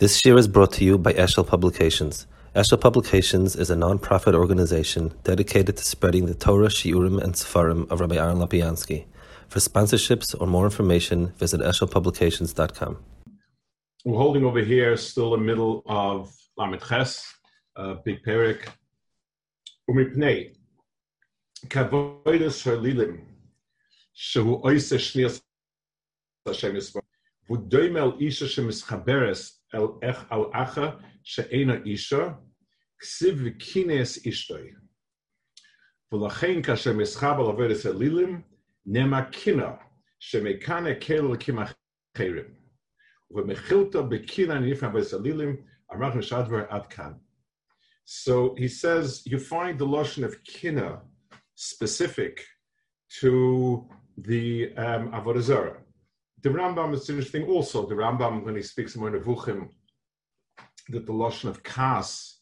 This year is brought to you by Eshel Publications. Eshel Publications is a non-profit organization dedicated to spreading the Torah, Shiurim, and Sefarim of Rabbi Aaron Lapiansky. For sponsorships or more information, visit eshelpublications.com. We're holding over here, still the middle of Lamed Ches, uh, Big Perik. Umipnei, kavoides halilim, shehu oise shnias Hashem Yisrael, v'doimel isha shemischaberes el ech al acha she'ena isha ksiv kines ishtoi. V'lachein kasher mischab al avedes elilim nemakina she'mekane kel kimacherim. V'mechilta bekina nifna avedes elilim amrach mishadver ad kan. So he says you find the lotion of kina specific to the um, Avodah the Rambam is interesting also. The Rambam, when he speaks about in Nevuchim, that the Lashon of Kas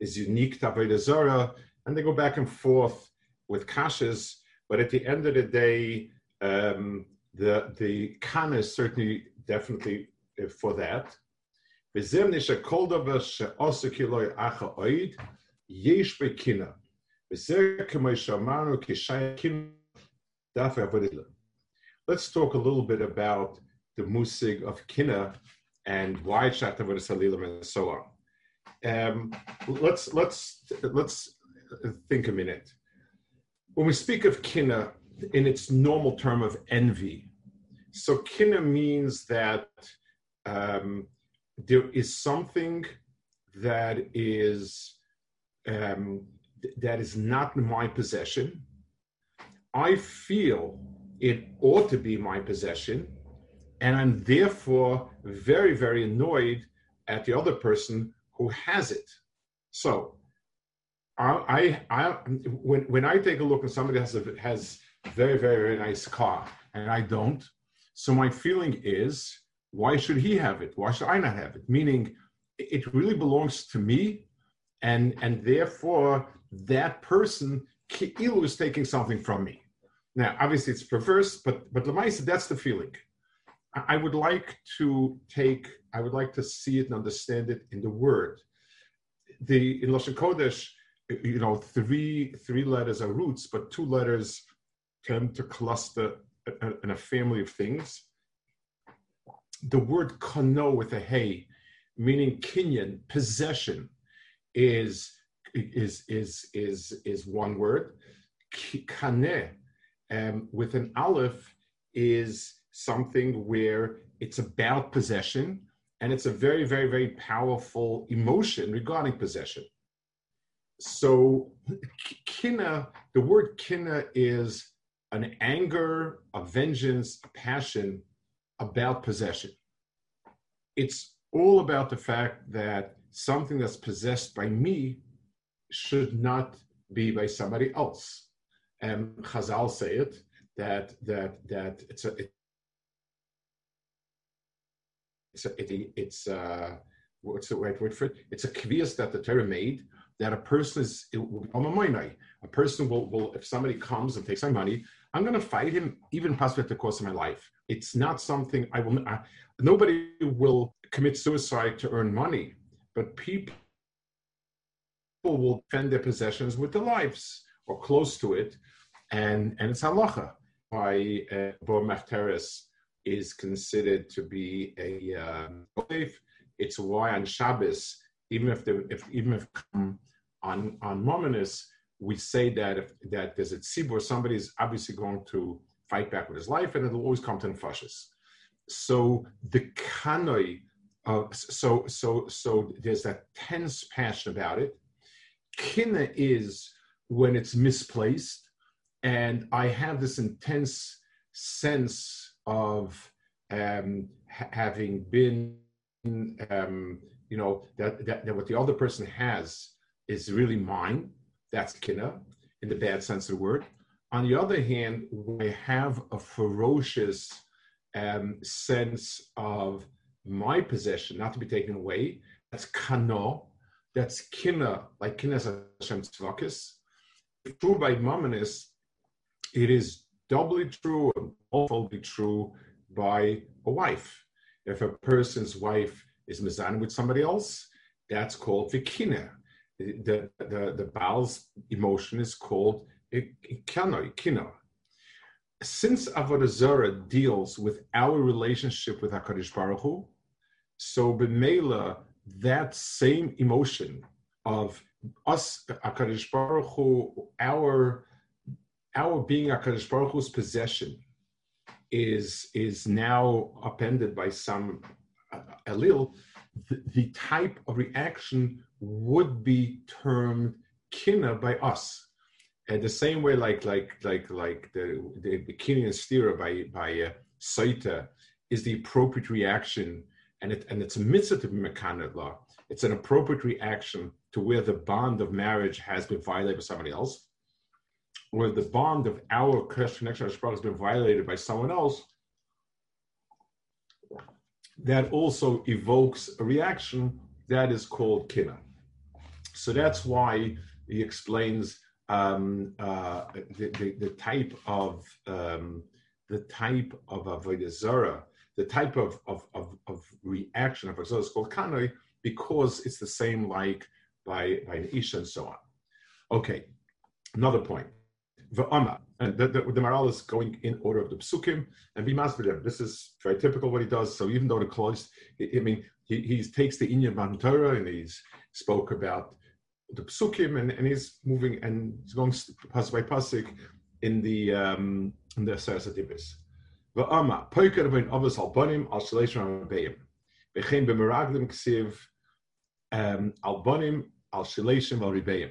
is unique to Avodah and they go back and forth with Kashas, but at the end of the day, um, the, the Kan is certainly definitely uh, for that. Yesh Let's talk a little bit about the musig of kina and why it's Salilim and so on. Um, let's let's let's think a minute. When we speak of kina in its normal term of envy, so kina means that um, there is something that is um, that is not in my possession. I feel it ought to be my possession, and I'm therefore very, very annoyed at the other person who has it. So, I, I, I when when I take a look and somebody has a has very, very, very nice car, and I don't, so my feeling is why should he have it? Why should I not have it? Meaning, it really belongs to me, and and therefore that person Ki'ilu is taking something from me. Now, obviously, it's perverse, but but Lamaisa, that's the feeling. I would like to take, I would like to see it and understand it in the word. The in Lashon Kodesh, you know, three three letters are roots, but two letters tend to cluster in a family of things the word kano with a hey, meaning kinyan, possession, is is is is is one word. Kaneh, um, with an aleph, is something where it's about possession, and it's a very very very powerful emotion regarding possession. So, kina, the word kina is an anger, a vengeance, a passion about possession. It's all about the fact that something that's possessed by me should not be by somebody else. And Chazal say it that that that it's a it's a, it, it's a, what's the right word for it? It's a kvias that the Torah made that a person is a person will, will if somebody comes and takes my money, I'm going to fight him even possibly at the cost of my life. It's not something I will. I, nobody will commit suicide to earn money, but people will defend their possessions with their lives or close to it, and and it's halacha. Why uh, Bo Machteres is considered to be a um, it's why on Shabbos, even if the if even if on on Mominus, we say that if that there's a tzibur, somebody is obviously going to fight back with his life, and it'll always come to nefashis. So the kanoi, uh, so so so there's that tense passion about it. Kina is when it's misplaced, and I have this intense sense of um, ha- having been, um, you know, that, that that what the other person has is really mine that's kina in the bad sense of the word. On the other hand, we have a ferocious um, sense of my possession not to be taken away. That's kano. That's kina, like kina Hashem tzvakis. True by Mamonis, it is doubly true and awfully true by a wife. If a person's wife is mizan with somebody else, that's called vikina. The, the, the Baal's emotion is called ikino. Since Avodah Zarah deals with our relationship with HaKadosh Baruch Hu, so b'meila, that same emotion of us, HaKadosh Baruch Hu, our, our being HaKadosh Baruch Hu's possession, is is now appended by some allele, the, the, type of reaction would be termed kina by us. And the same way, like like like like the the, the kina and stira by by uh, Saita is the appropriate reaction, and it and it's a mitzvah to be mekanet law. It's an appropriate reaction to where the bond of marriage has been violated by somebody else where the bond of our connection has been violated by someone else, that also evokes a reaction that is called kina. So that's why he explains um, uh, the, the, the, type of um, the type of avodah the type of, of, of, of reaction of avodah is called kanoi because it's the same like by by an isha and so on. Okay, another point. The V'ama. And the, the, the Maharal is going in order of the psukim and be masvidim. This is very typical what he does. So even though the close, I mean, he, he takes the Inyan Ban Torah and he's spoke about the psukim and, and he's moving and he's going pas by pasuk in the um, in the Sarasatibis. V'ama. Poiker ben avos albonim al shaleshon rabbeim. V'chein b'meraglim ksiv um, albonim al shaleshon al ribeim.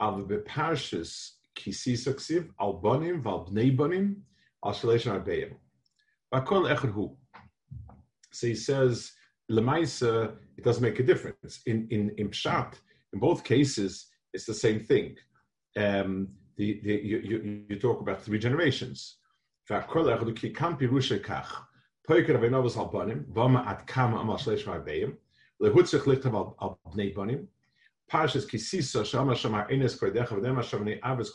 Av b'parshas kisi al banim al shaleshan arbeiim. Vakol echad hu. So he says, lemaisa, it doesn't make a difference. In in in pshat, in both cases, it's the same thing. Um, the, the, you, you, you talk about three generations. Parshas Kisisa Shama Shama Enes Avis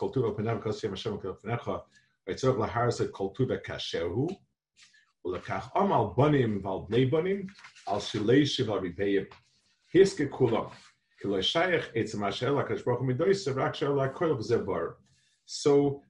Bnei Banim Al Hiske Kulam So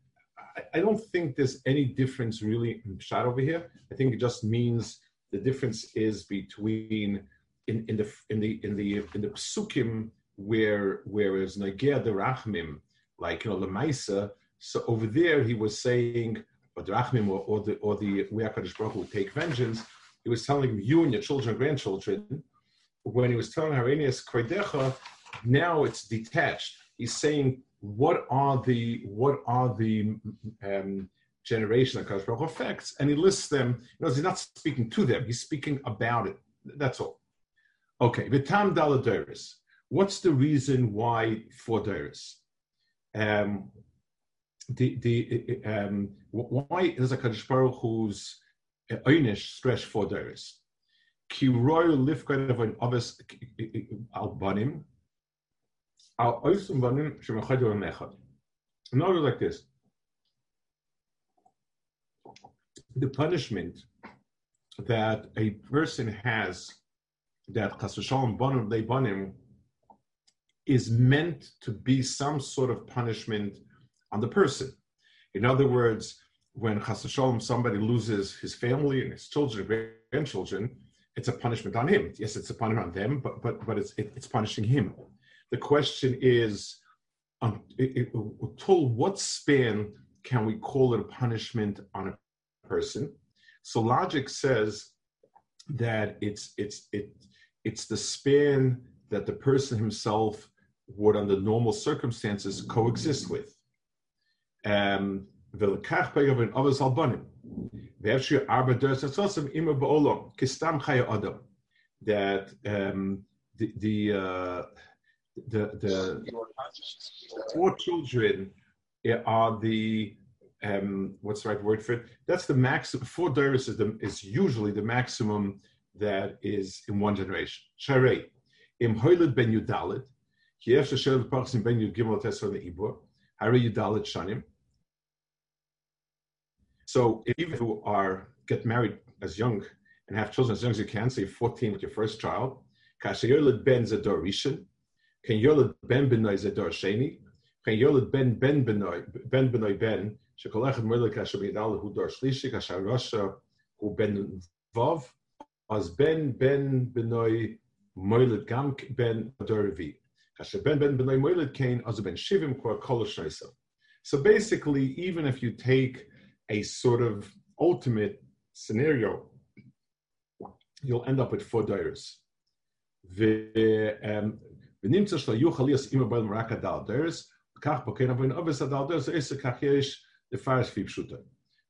I don't think there's any difference really in Pshat over here. I think it just means the difference is between in, in the in the in the in the psukim where whereas Nagia the Rachmim, like you know Lemaisa, so over there he was saying, or the Rachmim or, or the or the Hakadosh Baruch would take vengeance. He was telling you and your children and grandchildren. When he was telling Harenius Kredecha, now it's detached. He's saying, what are the what are the um, generation that Hakadosh Baruch affects, and he lists them. You know, he's not speaking to them; he's speaking about it. That's all. Okay, Vitam Daladaris. What's the reason why for theirs? Um, the the um, why is a Kaddish Baruch who's einish stress for theirs? Ki royal lifkan of an albanim al. In order like this, the punishment that a person has that chas v'shalom banim they banim is meant to be some sort of punishment on the person. In other words, when Chas Shalom, somebody loses his family and his children, grandchildren, it's a punishment on him. Yes, it's a punishment on them, but but but it's it, it's punishing him. The question is, um, it, until what span can we call it a punishment on a person? So logic says that it's it's it it's the span that the person himself would, under normal circumstances, coexist with. Um, that um, the the, uh, the the four children are the um, what's the right word for it? That's the maximum. Four doris is, is usually the maximum that is in one generation. Im hoiled ben yudalit so if you are get married as young and have children as young as you can, say 14 with your first child. Yolid Ben Zador Ken Yolad ben benoy zedor sheni. Ken Yolad ben ben benoy ben benoy ben. Hu dor shlishi kasher rasha hu ben vav. As ben ben benoy gam ben. Kasher ben ben benoy kain as ben shivim kolosh naisa. So basically, even if you take a sort of ultimate scenario, you'll end up with four dairahs. The, um, ונמצא שלא יהיו חליאס אימא בהם רק הדל דיירס, וכך פוקן אבוין אובס הדל דיירס, עשר כך יש the fires pshuta.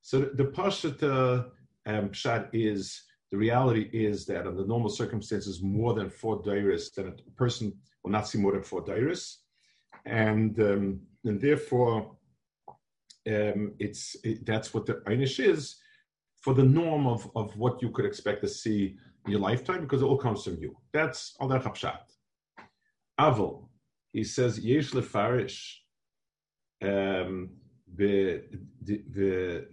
So the, the pashta um, pshat is the reality is that under normal circumstances, more than four dairis, that a person will not see more than four dairis, and um, and therefore um, it's it, that's what the einish is for the norm of, of what you could expect to see in your lifetime because it all comes from you. That's all that pshat. Aval, he says, Yesh lefarish, um, the, the,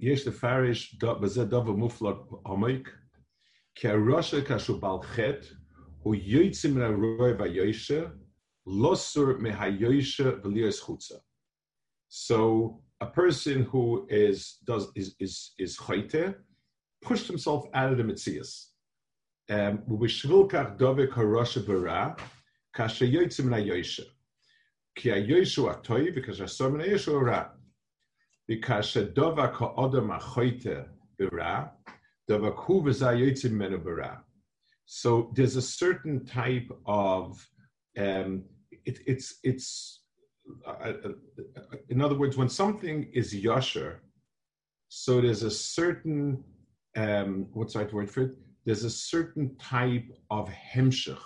Yesh lefarish, b'zeh davar muflag amik ki arosha kashu balchet, hu yoytzim ra roi v'yoyshe, losur mehayoyshe v'liyos chutza. So a person who is does is is is chayte, pushed himself out of the mitzias. Um, kasha yoytzim na yoyshe. Ki a yoyshu atoy, because a so many yoyshu ra. Because a dova ka odom a choyte bira, dova ku v'za yoytzim menu bira. So there's a certain type of, um, it, it's, it's, uh, uh, uh, in other words, when something is yosher, so there's a certain, um, what's the right word for it? There's a certain type of hemshech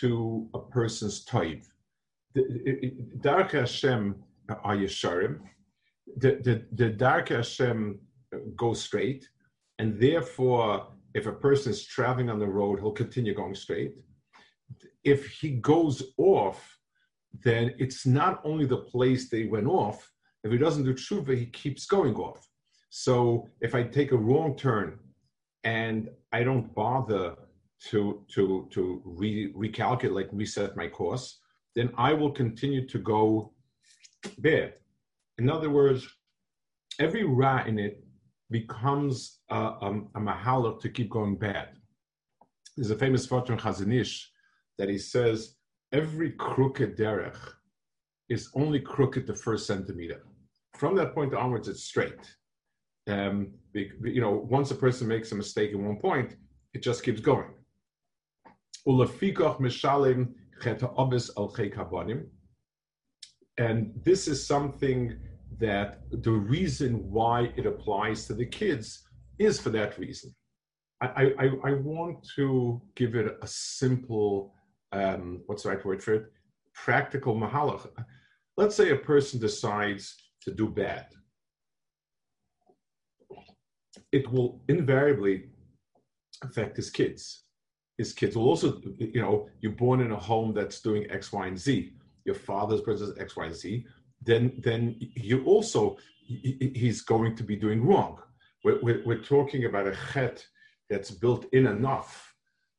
to a person's type. Dark Hashem are Yesharim, the, the, the dark Hashem goes straight, and therefore, if a person is traveling on the road, he'll continue going straight. If he goes off, then it's not only the place they went off. If he doesn't do tshuva, he keeps going off. So if I take a wrong turn and I don't bother to to to re, recalculate, reset my course, then I will continue to go bad. In other words, every ra in it becomes a, a, a mahala to keep going bad. There's a famous photo in Chazon Ish that he says every crooked derech is only crooked the first centimeter. From that point onwards, it's straight. Um, you know, once a person makes a mistake at one point, it just keeps going. And this is something that the reason why it applies to the kids is for that reason. I, I, I want to give it a simple, um, what's the right word for it? Practical mahalach. Let's say a person decides to do bad. It will invariably affect his kids. His kids will also, you know, you're born in a home that's doing X, Y, and Z. Your father's brother's X, Y, and Z then then you also he's going to be doing wrong. We're, we're, we're talking about a chet that's built in enough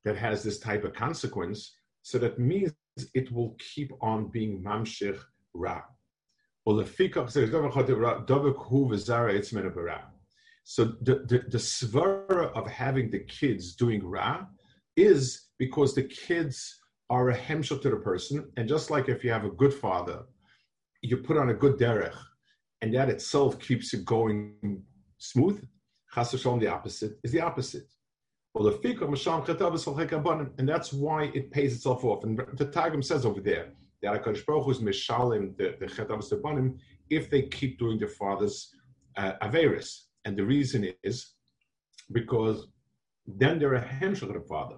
that has this type of consequence, so that means it will keep on being mamshich ra. So the, the, the, the svara of having the kids doing ra is because the kids are a hemshel to the person. And just like if you have a good father you put on a good derech, and that itself keeps it going smooth. Chas the opposite is the opposite. And that's why it pays itself off. And the Targum says over there that Hakadosh Baruch Hu is mishalim the the chetavas if they keep doing their father's uh, averis, and the reason is because then they're a hemshach of the father.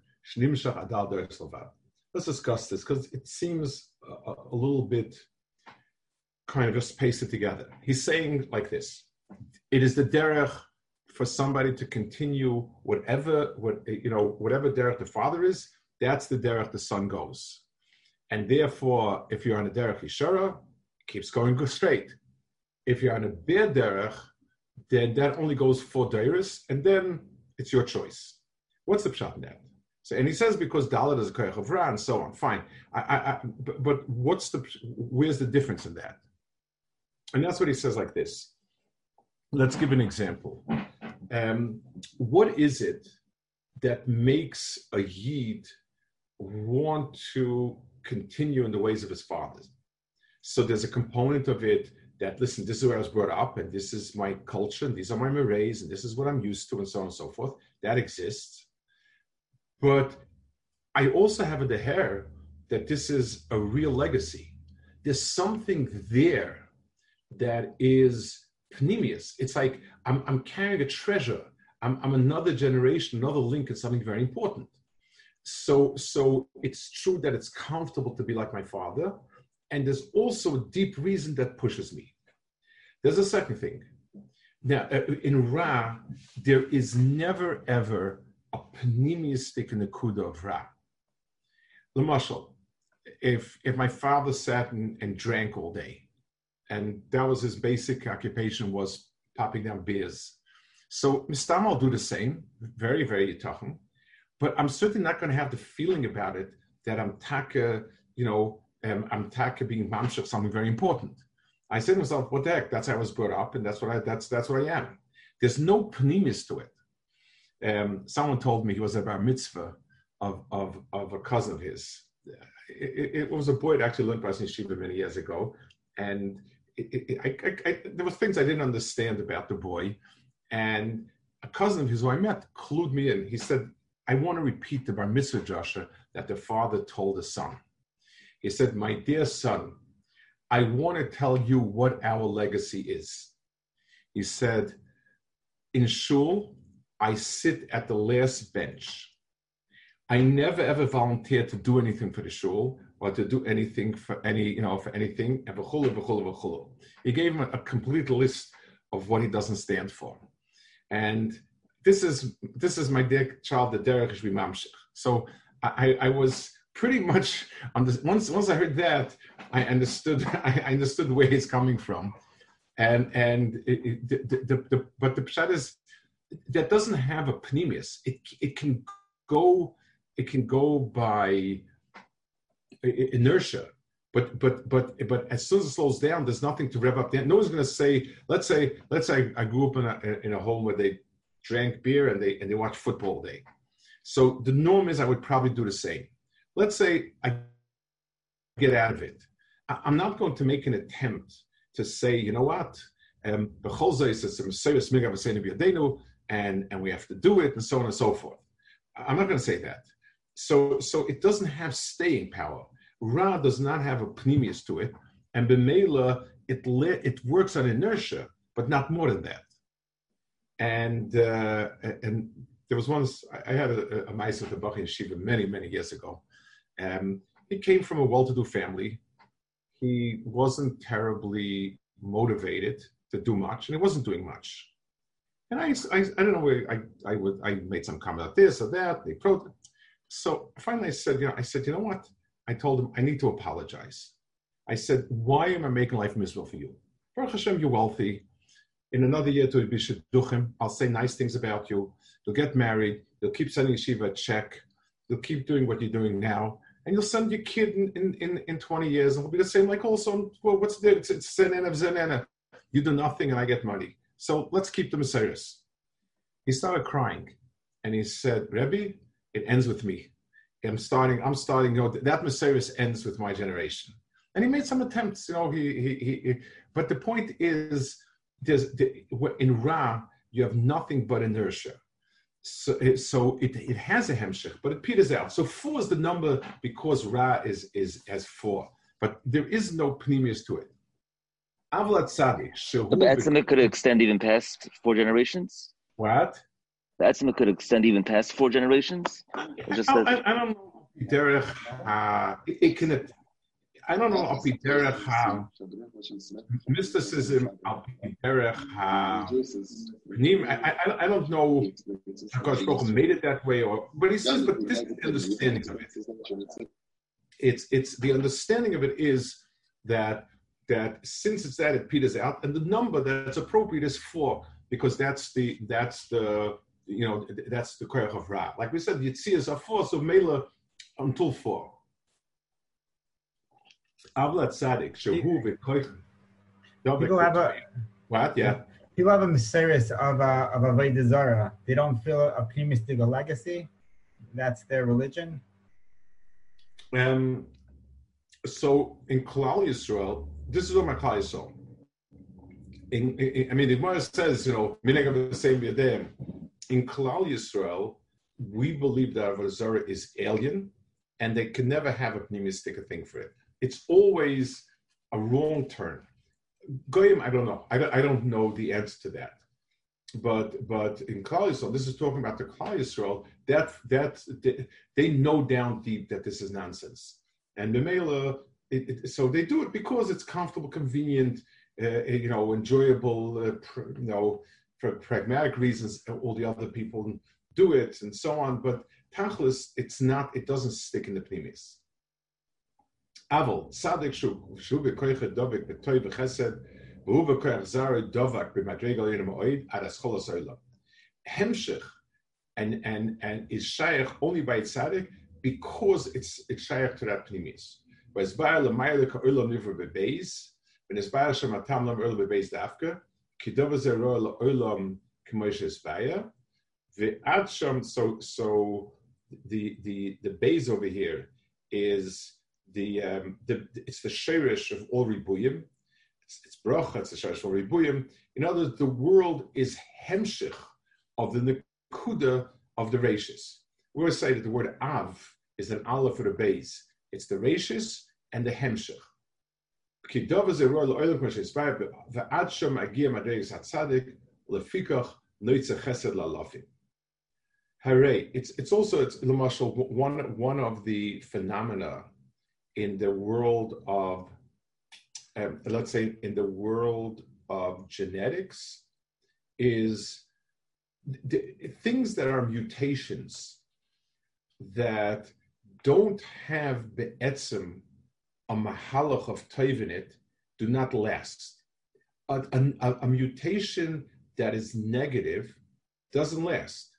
Let's discuss this because it seems a, a, little bit kind of just paste it together. He's saying like this: It is the derech for somebody to continue whatever what you know whatever derech the father is. That's the derech the son goes, and therefore, if you're on a derech yishara, it keeps going straight. If you're on a Be'er derech, then that only goes for Derech, and then it's your choice. What's the pshat in that? So, and he says because Dalit is a koyach of Ra and so on. Fine, I, I, I, but, what's the where's the difference in that? And that's what he says like this. Let's give an example. Um, what is it that makes a yid want to continue in the ways of his fathers? So there's a component of it that listen, this is where I was brought up, and this is my culture, and these are my mores, and this is what I'm used to, and so on and so forth. That exists but I also have the hair that this is a real legacy. There's something there that is panemius. It's like I'm, I'm carrying a treasure. I'm, I'm another generation, another link in something very important. So, so it's true that it's comfortable to be like my father, and there's also a deep reason that pushes me. There's a second thing. Now, uh, in Ra, there is never ever a pneumistic nekuda of Ra. Lamashal, if if my father sat and, and, drank all day, and that was his basic occupation was popping down beers. So Mistam will do the same, very, very yitachim, but I'm certainly not going to have the feeling about it that I'm taka, you know, um, I'm taka being mamshach something very important. I said to myself, what the heck? That's how I was brought up, and that's what I that's that's what I am. There's no pneumis to it um, someone told me he was a bar mitzvah of, of, of a cousin of his. It, it, was a boy that actually learned Bosnian Shiva many years ago. And it, I, I, there were things I didn't understand about the boy. And a cousin of his who I met clued me in. He said, I want to repeat the bar mitzvah, Joshua, that the father told the son. He said, My dear son, I want to tell you what our legacy is. He said, In shul, I sit at the last bench. I never ever volunteered to do anything for the shul or to do anything for any, you know, for anything. He gave him a, complete list of what he doesn't stand for. And this is this is my dear child, the derech mamshich. So I, I was pretty much on this once once I heard that, I understood I understood where he's coming from. And and it, it, the, the, the, but the pshat is that doesn't have a pneumius. It it can go it can go by inertia. But but but but as soon as it slows down, there's nothing to rev up. The, No one's going to say. Let's say let's say I grew up in a in a home where they drank beer and they and they watch football day. So the norm is I would probably do the same. Let's say I get out of it. I'm not going to make an attempt to say, you know what, um, and, and we have to do it and so on and so forth. I'm not going to say that. So, so it doesn't have staying power. Ra does not have a pneumius to it, and Bemela, it, it works on inertia, but not more than that. And uh, and there was once I had a, a mice with the Bach Shiva many many years ago. Um, he came from a well-to-do family. He wasn't terribly motivated to do much, and he wasn't doing much. And I, I, I don't know where I, I would, I made some comment about this or that. They pro. So finally, I said, you know, I said, you know what? I told him I need to apologize. I said, why am I making life miserable for you? Baruch Hashem, you're wealthy. In another year, to be shidduchim, I'll say nice things about you. You'll get married. You'll keep sending yeshiva a check. You'll keep doing what you're doing now. And you'll send your kid in, in, in, in 20 years, and it'll be the same like also, well, what's the? It's zenena of zenena. You do nothing, and I get money. So let's keep the Messiahs. He started crying and he said, Rebbe, it ends with me. I'm starting. I'm starting. You know, that Messiah ends with my generation, and he made some attempts. You know, he he, he but the point is, there's the, in Ra you have nothing but inertia. So, so it, it has a hemshech, but it peters out. So four is the number because Ra is is has four, but there is no pneumius to it. The estimate could extend even past four generations. What? The estimate could extend even past four generations. Just I, I, I, don't know. Derech, uh, it, can. I don't know. Al derech ha mysticism. Derech ha I, I, I don't know. Because Baruch made it that way, or but he says, but this is the understanding of it. It's it's the understanding of it is that that since it's that it peters out, and the number that's appropriate is four because that's the that's the you know that's the koyach of Ra. Like we said, the Yitzias are four, so Mela until four. Avlat Tzadik, Shehu. People have a what? Yeah. People have a mysterious of a of a Zara. They don't feel a pneumistic legacy. That's their religion. Um. So in Klal Yisrael, this is what my Klal Yisrael. In, in, I mean, the Gemara says, you know, In Klal Yisrael, we believe that Avodah is alien, and they can never have a pneumistic thing for it. It's always a wrong turn. Goyim, I don't know. I don't, I don't know the answer to that. But but in Klal Yisrael, this is talking about the Klal Yisrael. That that they, they know down deep that this is nonsense. And the Mela, so they do it because it's comfortable, convenient, uh, you know, enjoyable, uh, pr- you know, for pragmatic reasons. All the other people do it and so on. But Tachlis, it's not. It doesn't stick in the pnimis. Aval sadik shu shu bekoiche dovik betoy bechesed v'hu bekoich zara dovak b'madregal yin ma'oid ad ascholas oilam. Hemshich and and and is shaykh only by tzaddik because it's it's shaykh to that pnimis. So, so the, the, the base over here is the, um, the it's the sherish of all ribuyim. It's, it's bracha, it's the sherish of all ribuyim. In other words, the world is hemshich of the nekuda of the rishis. We always say that the word av is an aleph for the base. It's the rashis and the hemshech. Hooray! It's it's also it's one one of the phenomena in the world of um, let's say in the world of genetics is the, things that are mutations that don't have be'etzim, a mahalach of toivinit, do not last. A, a, a, mutation that is negative doesn't last.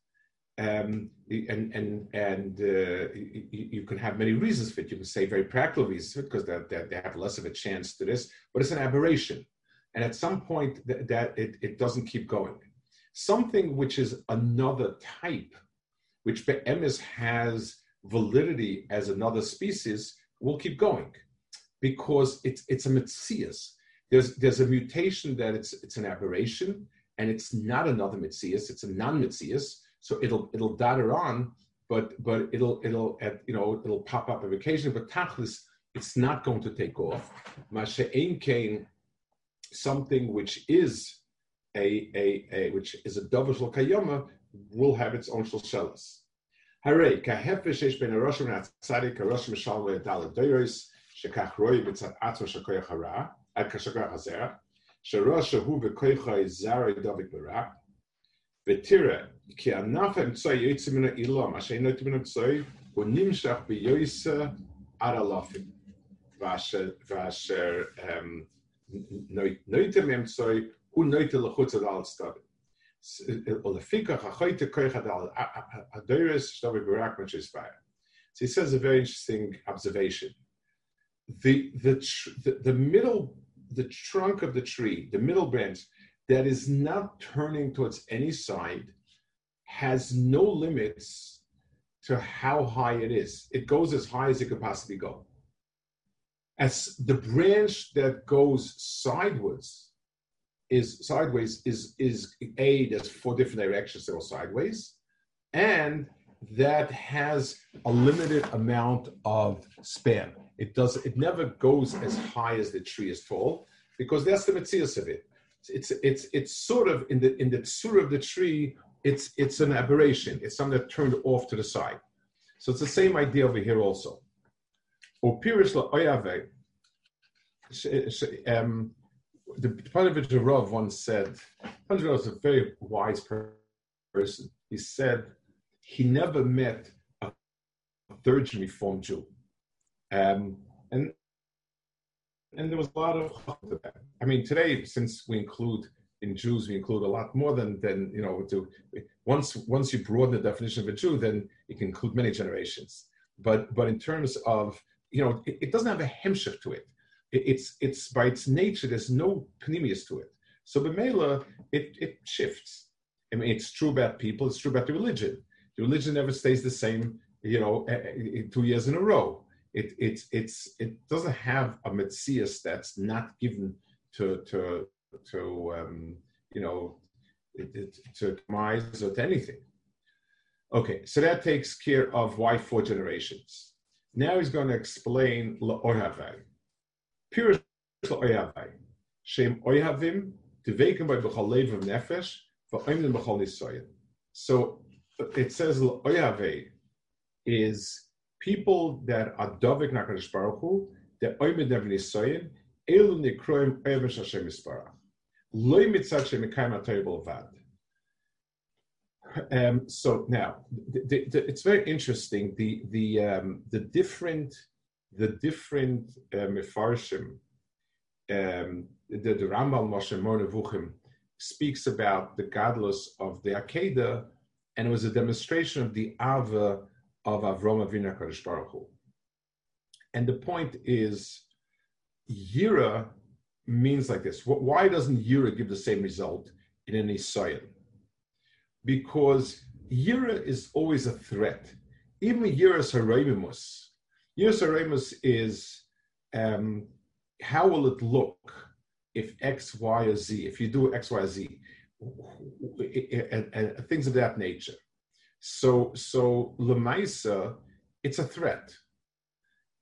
Um, and and and uh, you, you, can have many reasons for it. You can say very practical reasons because they, they, they, have less of a chance to this, but it's an aberration. And at some point, th- that it, it doesn't keep going. Something which is another type, which Be'emes has validity as another species will keep going because it's it's a mitzias. There's there's a mutation that it's it's an aberration and it's not another mitzias. It's a non-mitzias. So it'll it'll datter on, but but it'll it'll you know it'll pop up on occasion. But tachlis, it's not going to take off. Masha'ein kain, something which is a, a, a which is a dovish kayama will have its own shalshelas. Hare, kahefesh yesh ben haroshim v'natzadik haroshim shalom v'yadal adoyos, shekach roi v'tzad atzma shakoyach hara, ad kashakoyach hazera, sherosh shehu v'koycha izara yidovik v'ra, v'tira, ki anaf emtsoi yoytzi min ha'ilom, asher inoyti min emtsoi, hu nimshach b'yoysa ad alofim, v'asher noyti min emtsoi, hu noyti l'chutz al stadik. So he says a very interesting observation. The, the, the, middle, the trunk of the tree, the middle branch that is not turning towards any side has no limits to how high it is. It goes as high as it could possibly go. As the branch that goes sideways is sideways is is a there's four different directions that go sideways, and that has a limited amount of span. It does it never goes as high as the tree is tall because that's the mitzvah of it. It's it's it's sort of in the in the tsura of the tree. It's it's an aberration. It's something that turned off to the side. So it's the same idea over here also. Um, the Panovich Rav once said, Panovich was a very wise person. He said he never met a third Reform Jew. Um, and and there was a lot of that. I mean, today, since we include in Jews, we include a lot more than than you know. To once once you broaden the definition of a Jew, then it can include many generations. But but in terms of you know, it, it doesn't have a hemshif to it. It. It's it's by its nature. There's no panemius to it. So Bemela, it it shifts. I mean, it's true about people. It's true about the religion. The religion never stays the same. You know, two years in a row it it's it's it doesn't have a metzias that's not given to to to um, you know to demise or to anything. Okay, so that takes care of why four generations. Now he's going to explain la'ohavai. Shem tevekim by of nefesh. So it says la'ohavai is people that are dovik nakadosh baruch hu, that oimed never nisoyin, elu nikroim Hashem yisparach. Loy mitzad shemikayim atayibol vad. Um, so now, the, the, it's very interesting. The the um, the different the different uh, mefarshim, um, the, Rambam Moshe Moreh Nevuchim speaks about the godless of the Akedah, and it was a demonstration of the Ava of Avram Avinu Kadosh Baruch Hu. And the point is, Yira means like this. Why doesn't Yira give the same result in an Isayan? Because Yira is always a threat. Even Yiras Haremimus. Yiras Haremimus is um, how will it look if X, Y, or Z, if you do X, Y, Z, and, and things of that nature. So, so Lemaisa, it's a threat.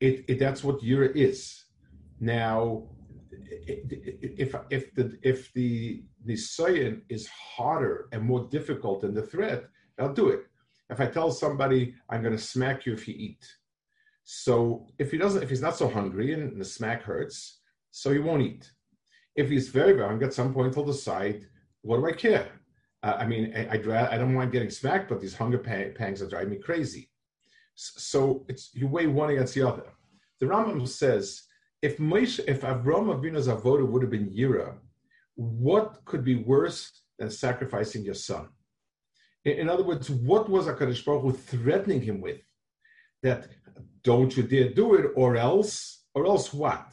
It, it, that's what Yura is. Now, if if the if the the nisayan is harder and more difficult than the threat, I'll do it. If I tell somebody I'm going to smack you if you eat, so if he doesn't, if he's not so hungry and the smack hurts, so he won't eat. If he's very very hungry, at some point he'll decide, what do I care? Uh, I mean, I, I, I, don't mind getting smacked, but these hunger pangs are driving me crazy. So it's you weigh one against the other. The Rambam says if Moshe, if Avram Avinu's avoda would have been Yira, what could be worse than sacrificing your son? In, in other words, what was Hakadosh Baruch Hu threatening him with? That don't you dare do it, or else, or else what?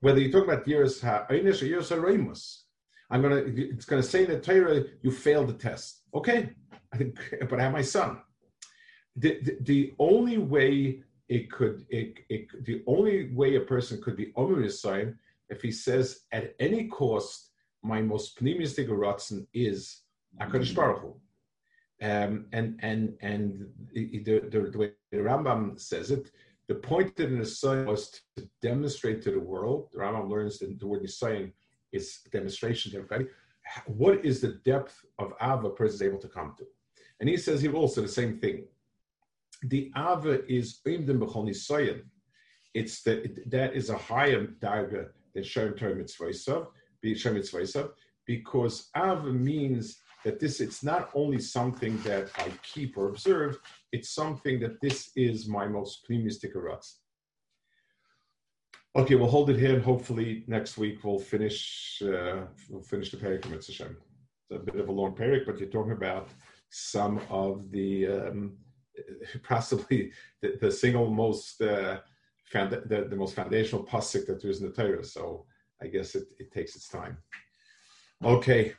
Whether you talk about Yiras Ha'inish uh, or Yiras Ha'remus, I'm gonna. It's gonna say in the Torah you failed the test. Okay, I think, but I have my son. The, the, the only way it could, it, it, the only way a person could be sign if he says at any cost, my most pneumistic ratzon is Hakadosh Baruch. Um, and and and the, the, the, way the Rambam says it, the point the sign was to demonstrate to the world. The Rambam learns that the word Nisayan is demonstration to everybody. What is the depth of Ava a person is able to come to? And he says here also the same thing. The Ava is Imdim B'chol Nisayan. It's the, that is a higher daga than Shem Torah Mitzvah because Ava means that this it's not only something that I keep or observe, it's something that this is my most pneumistic eruts. Okay, we'll hold it here, and hopefully next week we'll finish uh, we'll finish the parak from. It's a bit of a long parak, but you're talking about some of the um, possibly the, the, single most uh, found, the, the most foundational pasuk that there is in the Torah. So I guess it, it takes its time. Okay.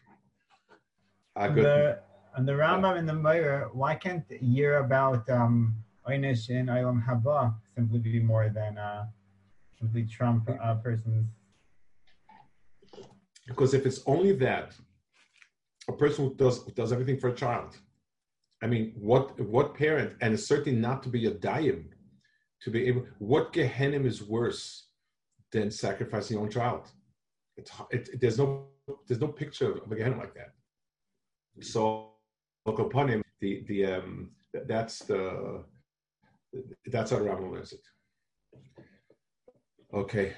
Good. The, And the Rambam and the Meir, why can't year about um, Einish and Olam Haba simply be more than uh, simply Trump uh, persons? Because if it's only that, a person who does who does everything for a child, I mean, what what parent, and it's certainly not to be a daim, to be able, what gehenim is worse than sacrificing your own child? It's it, there's no there's no picture of a gehenim like that. So, upon him, the the um that's the that's how the Rambam it. Okay.